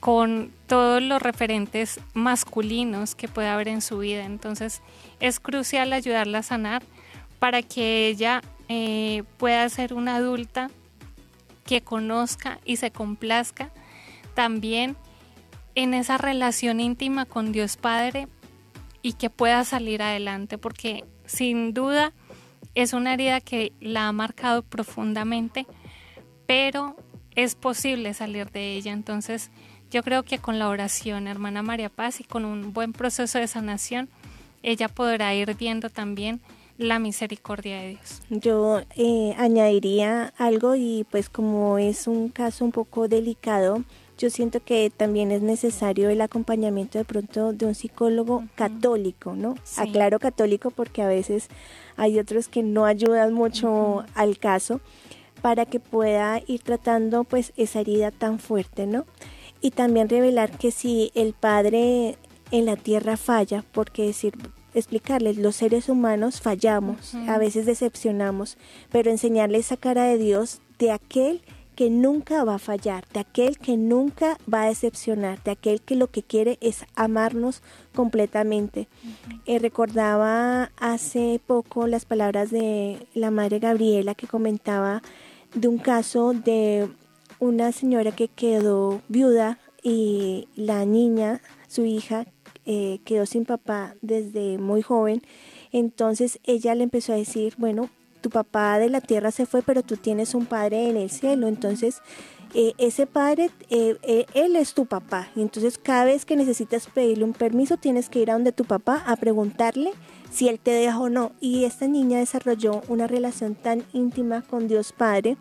con todos los referentes masculinos que puede haber en su vida. Entonces es crucial ayudarla a sanar para que ella eh, pueda ser una adulta que conozca y se complazca también en esa relación íntima con Dios Padre y que pueda salir adelante, porque sin duda es una herida que la ha marcado profundamente, pero es posible salir de ella. Entonces, yo creo que con la oración, hermana María Paz, y con un buen proceso de sanación, ella podrá ir viendo también la misericordia de Dios. Yo eh, añadiría algo y pues como es un caso un poco delicado, yo siento que también es necesario el acompañamiento de pronto de un psicólogo católico, ¿no? Aclaro católico porque a veces hay otros que no ayudan mucho al caso para que pueda ir tratando pues esa herida tan fuerte, ¿no? Y también revelar que si el padre en la tierra falla, porque decir, explicarles, los seres humanos fallamos, a veces decepcionamos, pero enseñarles esa cara de Dios de aquel que nunca va a fallar, de aquel que nunca va a decepcionar, de aquel que lo que quiere es amarnos completamente. Eh, recordaba hace poco las palabras de la madre Gabriela que comentaba de un caso de una señora que quedó viuda y la niña, su hija, eh, quedó sin papá desde muy joven. Entonces ella le empezó a decir, bueno, tu papá de la tierra se fue, pero tú tienes un padre en el cielo. Entonces eh, ese padre, eh, él es tu papá. Y entonces cada vez que necesitas pedirle un permiso, tienes que ir a donde tu papá a preguntarle si él te deja o no. Y esta niña desarrolló una relación tan íntima con Dios Padre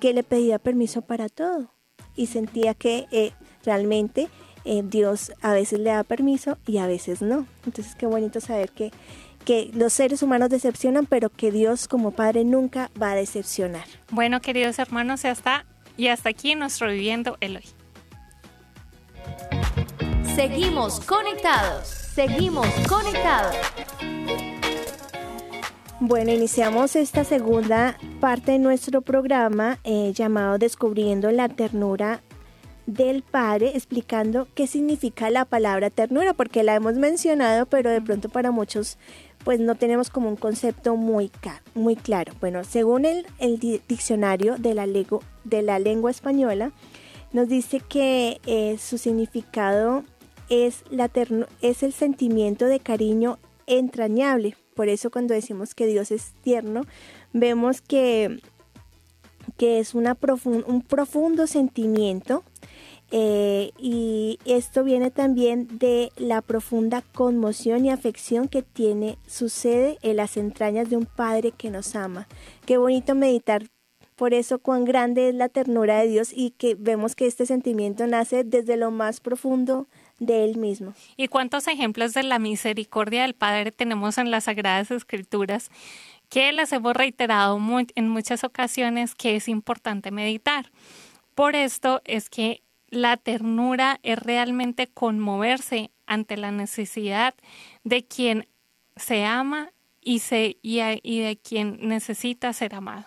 que le pedía permiso para todo. Y sentía que realmente eh, Dios a veces le da permiso y a veces no. Entonces qué bonito saber que, que los seres humanos decepcionan, pero que Dios como Padre nunca va a decepcionar. Bueno, queridos hermanos, ya está. Y hasta aquí nuestro Viviendo el Hoy. Seguimos conectados. Seguimos conectados. Bueno, iniciamos esta segunda parte de nuestro programa eh, llamado Descubriendo la ternura del Padre explicando qué significa la palabra ternura, porque la hemos mencionado, pero de pronto para muchos pues no tenemos como un concepto muy, muy claro. Bueno, según el, el diccionario de la, de la lengua española, nos dice que eh, su significado es, la es el sentimiento de cariño entrañable. Por eso cuando decimos que Dios es tierno, vemos que, que es un profundo sentimiento eh, y esto viene también de la profunda conmoción y afección que tiene, sucede en las entrañas de un padre que nos ama. Qué bonito meditar por eso cuán grande es la ternura de Dios y que vemos que este sentimiento nace desde lo más profundo de Él mismo. ¿Y cuántos ejemplos de la misericordia del Padre tenemos en las Sagradas Escrituras que las hemos reiterado en muchas ocasiones que es importante meditar? Por esto es que la ternura es realmente conmoverse ante la necesidad de quien se ama y, se, y, de quien necesita ser amado.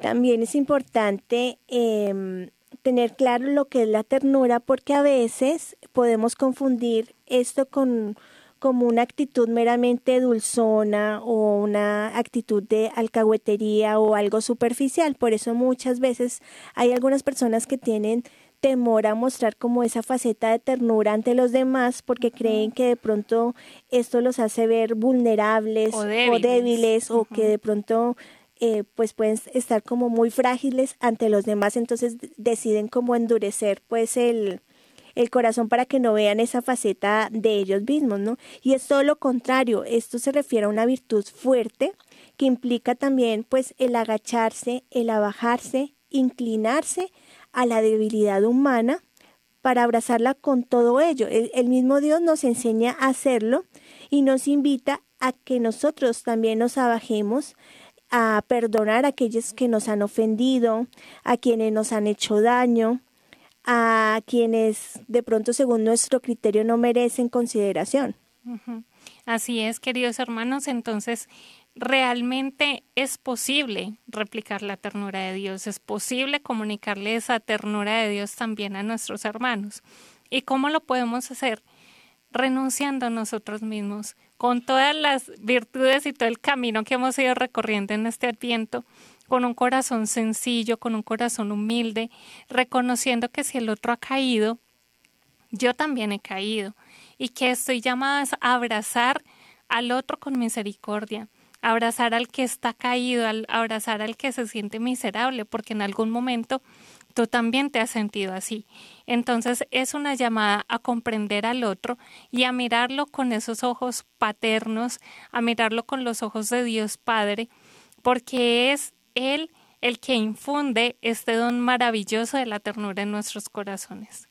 También es importante em, tener claro lo que es la ternura porque a veces podemos confundir esto con como una actitud meramente dulzona o una actitud de alcahuetería o algo superficial. Por eso muchas veces hay algunas personas que tienen temor a mostrar como esa faceta de ternura ante los demás porque creen que de pronto esto los hace ver vulnerables o débiles. o, que de pronto eh, pues pueden estar como muy frágiles ante los demás entonces deciden como endurecer pues el, el corazón para que no vean esa faceta de ellos mismos, ¿no? Y es todo lo contrario, esto se refiere a una virtud fuerte que implica también pues el agacharse, el abajarse, inclinarse a la debilidad humana para abrazarla con todo ello. El, mismo Dios nos enseña a hacerlo y nos invita a que nosotros también nos abajemos a perdonar a aquellos que nos han ofendido, a quienes nos han hecho daño, a quienes de pronto según nuestro criterio no merecen consideración. Así es, queridos hermanos, entonces realmente es posible replicar la ternura de Dios, es posible comunicarle esa ternura de Dios también a nuestros hermanos. ¿Y cómo lo podemos hacer? Renunciando a nosotros mismos, con todas las virtudes y todo el camino que hemos ido recorriendo en este adviento, con un corazón sencillo, con un corazón humilde, reconociendo que si el otro ha caído, yo también he caído y que estoy llamada a abrazar al otro con misericordia, abrazar al que está caído, abrazar al que se siente miserable, porque en algún momento tú también te has sentido así. Entonces es una llamada a comprender al otro y a mirarlo con esos ojos paternos, a mirarlo con los ojos de Dios Padre, porque es Él el que infunde este don maravilloso de la ternura en nuestros corazones.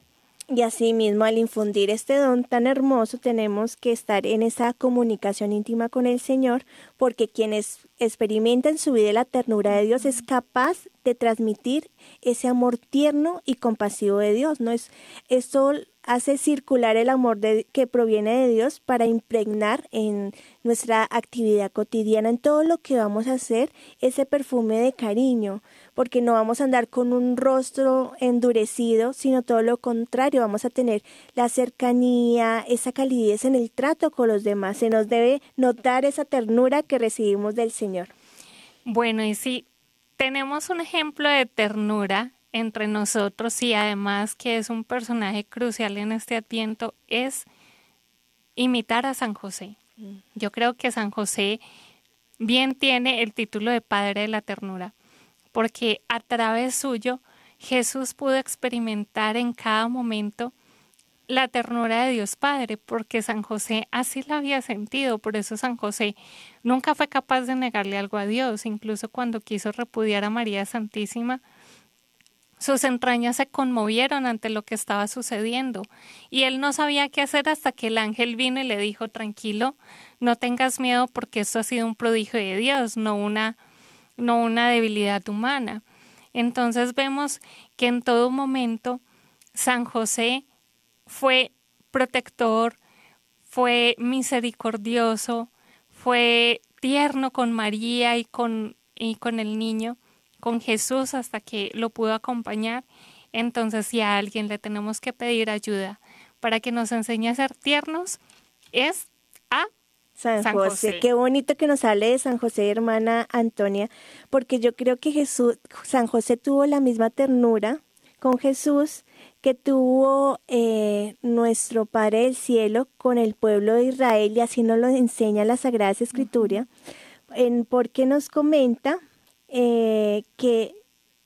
Y asimismo, al infundir este don tan hermoso, tenemos que estar en esa comunicación íntima con el Señor, porque quien experimenta en su vida la ternura de Dios es capaz de transmitir ese amor tierno y compasivo de Dios. ¿no? Es, esto hace circular el amor de, que proviene de Dios para impregnar en nuestra actividad cotidiana, en todo lo que vamos a hacer, ese perfume de cariño, porque no vamos a andar con un rostro endurecido, sino todo lo contrario, vamos a tener la cercanía, esa calidez en el trato con los demás, se nos debe notar esa ternura que recibimos del Señor. Bueno, y si tenemos un ejemplo de ternura entre nosotros y además que es un personaje crucial en este adviento es imitar a San José. Mm. Yo creo que San José bien tiene el título de Padre de la Ternura, porque a través suyo Jesús pudo experimentar en cada momento la ternura de Dios Padre, porque San José así la había sentido, por eso San José nunca fue capaz de negarle algo a Dios, incluso cuando quiso repudiar a María Santísima, sus entrañas se conmovieron ante lo que estaba sucediendo, y él no sabía qué hacer hasta que el ángel vino y le dijo tranquilo, no tengas miedo porque esto ha sido un prodigio de Dios, no una, no una debilidad humana. Entonces vemos que en todo momento San José fue protector, fue misericordioso, fue tierno con María y con, y con el niño con Jesús hasta que lo pudo acompañar. Entonces, si a alguien le tenemos que pedir ayuda para que nos enseñe a ser tiernos, es a San, José. Qué bonito que nos hable de San José, hermana Antonia, porque yo creo que Jesús, San José tuvo la misma ternura con Jesús que tuvo eh, nuestro Padre del Cielo con el pueblo de Israel, y así nos lo enseña la Sagrada Escritura, en, porque nos comenta eh, que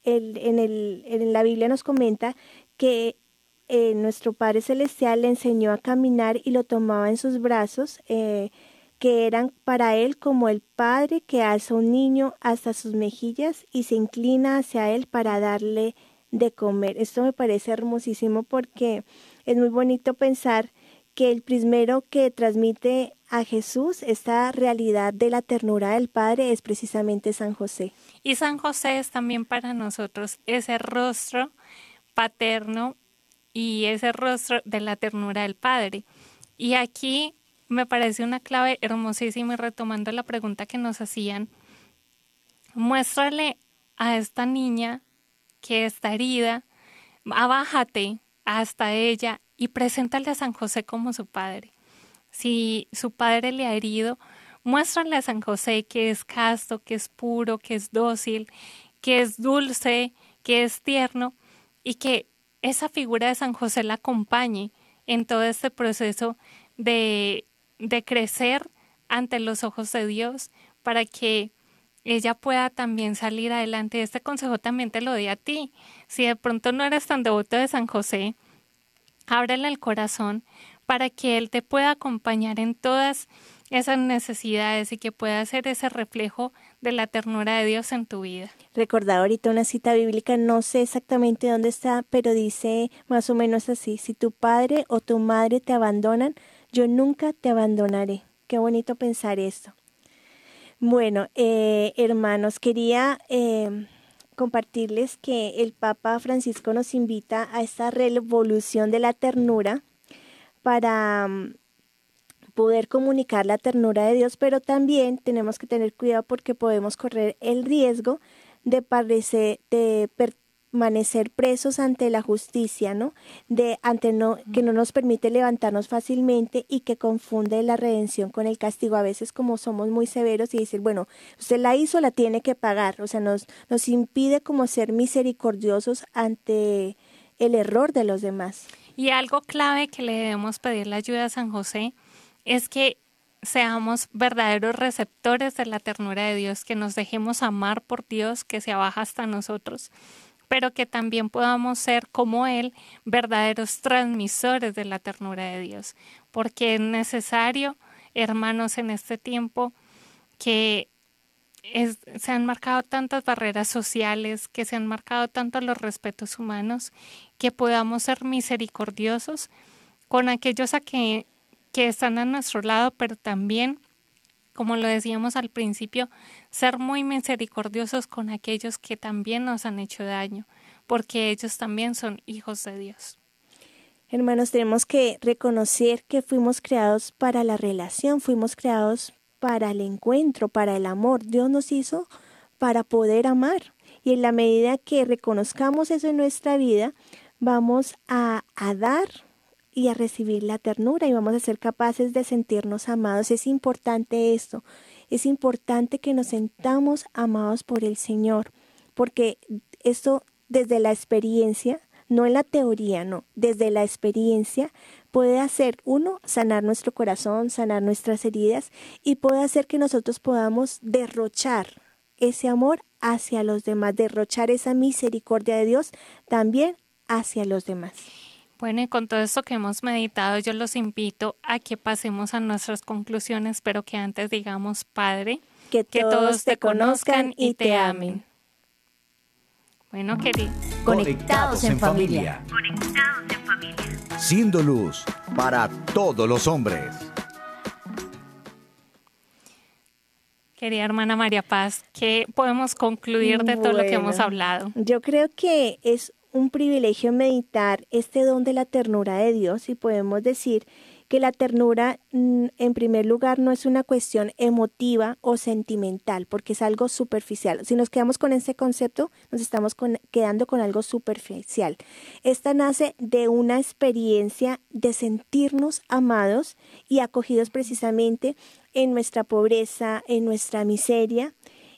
el, en, el, en la Biblia nos comenta que eh, nuestro Padre Celestial le enseñó a caminar y lo tomaba en sus brazos, eh, que eran para él como el Padre que alza un niño hasta sus mejillas y se inclina hacia él para darle de comer. Esto me parece hermosísimo porque es muy bonito pensar que el primero que transmite a Jesús esta realidad de la ternura del Padre es precisamente San José. Y San José es también para nosotros ese rostro paterno y ese rostro de la ternura del Padre. Y aquí me parece una clave hermosísima y retomando la pregunta que nos hacían, muéstrale a esta niña que está herida, abájate hasta ella y preséntale a San José como su padre. Si su padre le ha herido, muéstrale a San José que es casto, que es puro, que es dócil, que es dulce, que es tierno y que esa figura de San José la acompañe en todo este proceso de, de crecer ante los ojos de Dios para que ella pueda también salir adelante. Este consejo también te lo doy a ti. Si de pronto no eres tan devoto de San José, ábrele el corazón para que Él te pueda acompañar en todas esas necesidades y que pueda ser ese reflejo de la ternura de Dios en tu vida. Recordaba ahorita una cita bíblica, no sé exactamente dónde está, pero dice más o menos así, si tu padre o tu madre te abandonan, yo nunca te abandonaré. Qué bonito pensar esto. Bueno, eh, hermanos, quería eh, compartirles que el Papa Francisco nos invita a esta revolución de la ternura para mm, poder comunicar la ternura de Dios, pero también tenemos que tener cuidado porque podemos correr el riesgo de, parecer, de permanecer presos ante la justicia, ¿no? De ante no que no nos permite levantarnos fácilmente y que confunde la redención con el castigo. A veces como somos muy severos y decir, bueno, usted la hizo, la tiene que pagar, o sea, nos nos impide como ser misericordiosos ante el error de los demás. Y algo clave que le debemos pedir la ayuda a San José es que seamos verdaderos receptores de la ternura de Dios, que nos dejemos amar por Dios, que se abaja hasta nosotros, pero que también podamos ser como Él, verdaderos transmisores de la ternura de Dios, porque es necesario, hermanos, en este tiempo que se han marcado tantas barreras sociales, que se han marcado tanto los respetos humanos, que podamos ser misericordiosos con aquellos a que, que están a nuestro lado, pero también, como lo decíamos al principio, ser muy misericordiosos con aquellos que también nos han hecho daño, porque ellos también son hijos de Dios. Hermanos, tenemos que reconocer que fuimos creados para la relación, fuimos creados para el encuentro, para el amor. Dios nos hizo para poder amar. Y en la medida que reconozcamos eso en nuestra vida, vamos a, a dar y a recibir la ternura y vamos a ser capaces de sentirnos amados. Es importante esto, es importante que nos sentamos amados por el Señor, porque esto desde la experiencia, no en la teoría, no, desde la experiencia puede hacer uno sanar nuestro corazón, sanar nuestras heridas y puede hacer que nosotros podamos derrochar ese amor hacia los demás, derrochar esa misericordia de Dios también hacia los demás. Bueno, y con todo esto que hemos meditado, yo los invito a que pasemos a nuestras conclusiones, pero que antes digamos, Padre, que todos, te conozcan y te amen. Bueno, queridos. Conectados en familia. Conectados en familia. Siendo luz para todos los hombres. Querida hermana María Paz, ¿qué podemos concluir de todo lo que hemos hablado? Yo creo que es un privilegio meditar este don de la ternura de Dios y podemos decir que la ternura, mm, en primer lugar, no es una cuestión emotiva o sentimental, porque es algo superficial. Si nos quedamos con ese concepto, nos estamos quedando con algo superficial. Esta nace de una experiencia de sentirnos amados y acogidos precisamente en nuestra pobreza, en nuestra miseria,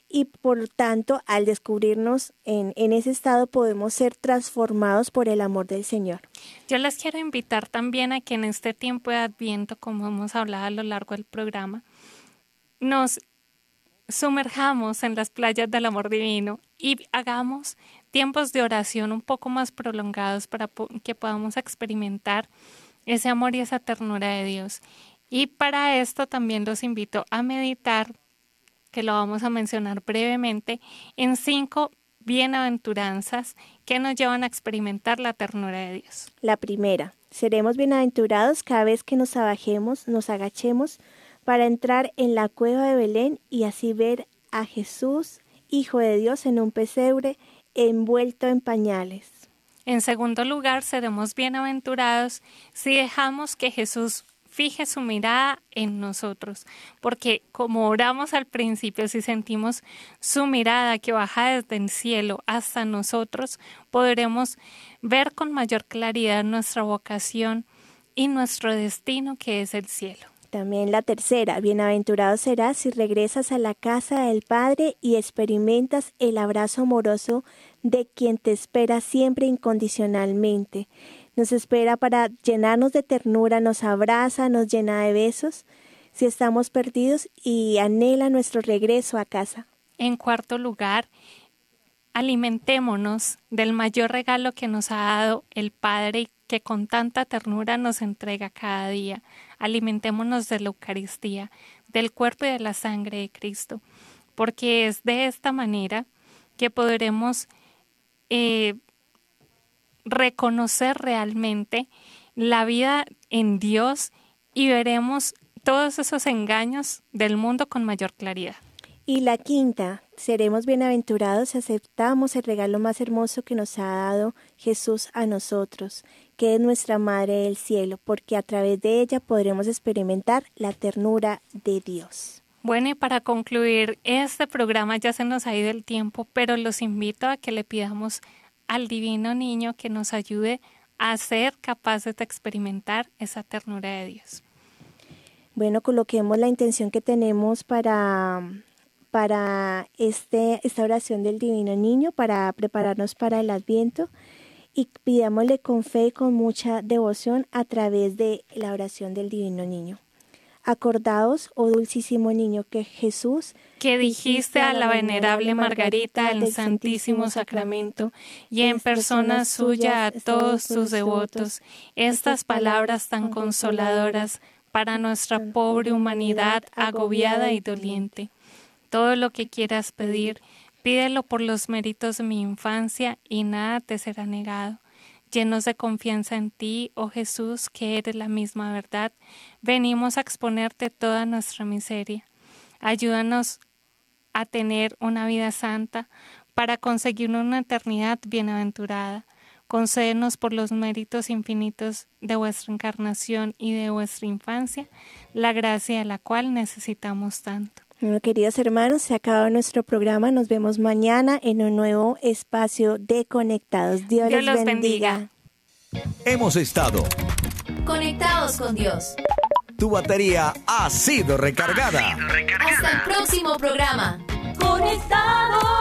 y por tanto al descubrirnos en, en, ese estado podemos ser transformados por el amor del Señor. Yo les quiero invitar también a que en este tiempo de adviento, como hemos hablado a lo largo del programa, nos sumerjamos en las playas del amor divino y hagamos tiempos de oración un poco más prolongados para que podamos experimentar ese amor y esa ternura de Dios. Y para esto también los invito a meditar que lo vamos a mencionar brevemente, en cinco bienaventuranzas que nos llevan a experimentar la ternura de Dios. La primera, seremos bienaventurados cada vez que nos abajemos, nos agachemos para entrar en la cueva de Belén y así ver a Jesús, Hijo de Dios, en un pesebre envuelto en pañales. En segundo lugar, seremos bienaventurados si dejamos que Jesús fije su mirada en nosotros, porque como oramos al principio, si sentimos su mirada que baja desde el cielo hasta nosotros, podremos ver con mayor claridad nuestra vocación y nuestro destino que es el cielo. También la tercera, bienaventurado serás si regresas a la casa del Padre y experimentas el abrazo amoroso de quien te espera siempre incondicionalmente nos espera para llenarnos de ternura, nos abraza, nos llena de besos si estamos perdidos y anhela nuestro regreso a casa. En cuarto lugar, alimentémonos del mayor regalo que nos ha dado el Padre que con tanta ternura nos entrega cada día. Alimentémonos de la Eucaristía, del cuerpo y de la sangre de Cristo, porque es de esta manera que podremos eh, reconocer realmente la vida en Dios y veremos todos esos engaños del mundo con mayor claridad. Y la quinta, seremos bienaventurados si aceptamos el regalo más hermoso que nos ha dado Jesús a nosotros, que es nuestra Madre del Cielo, porque a través de ella podremos experimentar la ternura de Dios. Bueno, y para concluir, este programa ya se nos ha ido el tiempo, pero los invito a que le pidamos al divino niño que nos ayude a ser capaces de experimentar esa ternura de Dios. Bueno, coloquemos la intención que tenemos para, para este, esta oración del divino niño, para prepararnos para el adviento y pidámosle con fe y con mucha devoción a través de la oración del divino niño. Acordaos, oh dulcísimo niño, que Jesús, que dijiste a la venerable Margarita el Santísimo Sacramento y en persona suya a todos sus devotos, estas palabras tan consoladoras para nuestra pobre humanidad agobiada y doliente. Todo lo que quieras pedir, pídelo por los méritos de mi infancia y nada te será negado Llenos de confianza en ti, oh Jesús, que eres la misma verdad, venimos a exponerte toda nuestra miseria. Ayúdanos a tener una vida santa para conseguir una eternidad bienaventurada. Concédenos por los méritos infinitos de vuestra encarnación y de vuestra infancia, la gracia de la cual necesitamos tanto. Bueno, queridos hermanos, se ha acabado nuestro programa. Nos vemos mañana en un nuevo espacio de Conectados. Dios, los bendiga. Hemos estado conectados con Dios. Tu batería ha sido recargada. Ha sido recargada. Hasta el próximo programa. Conectados.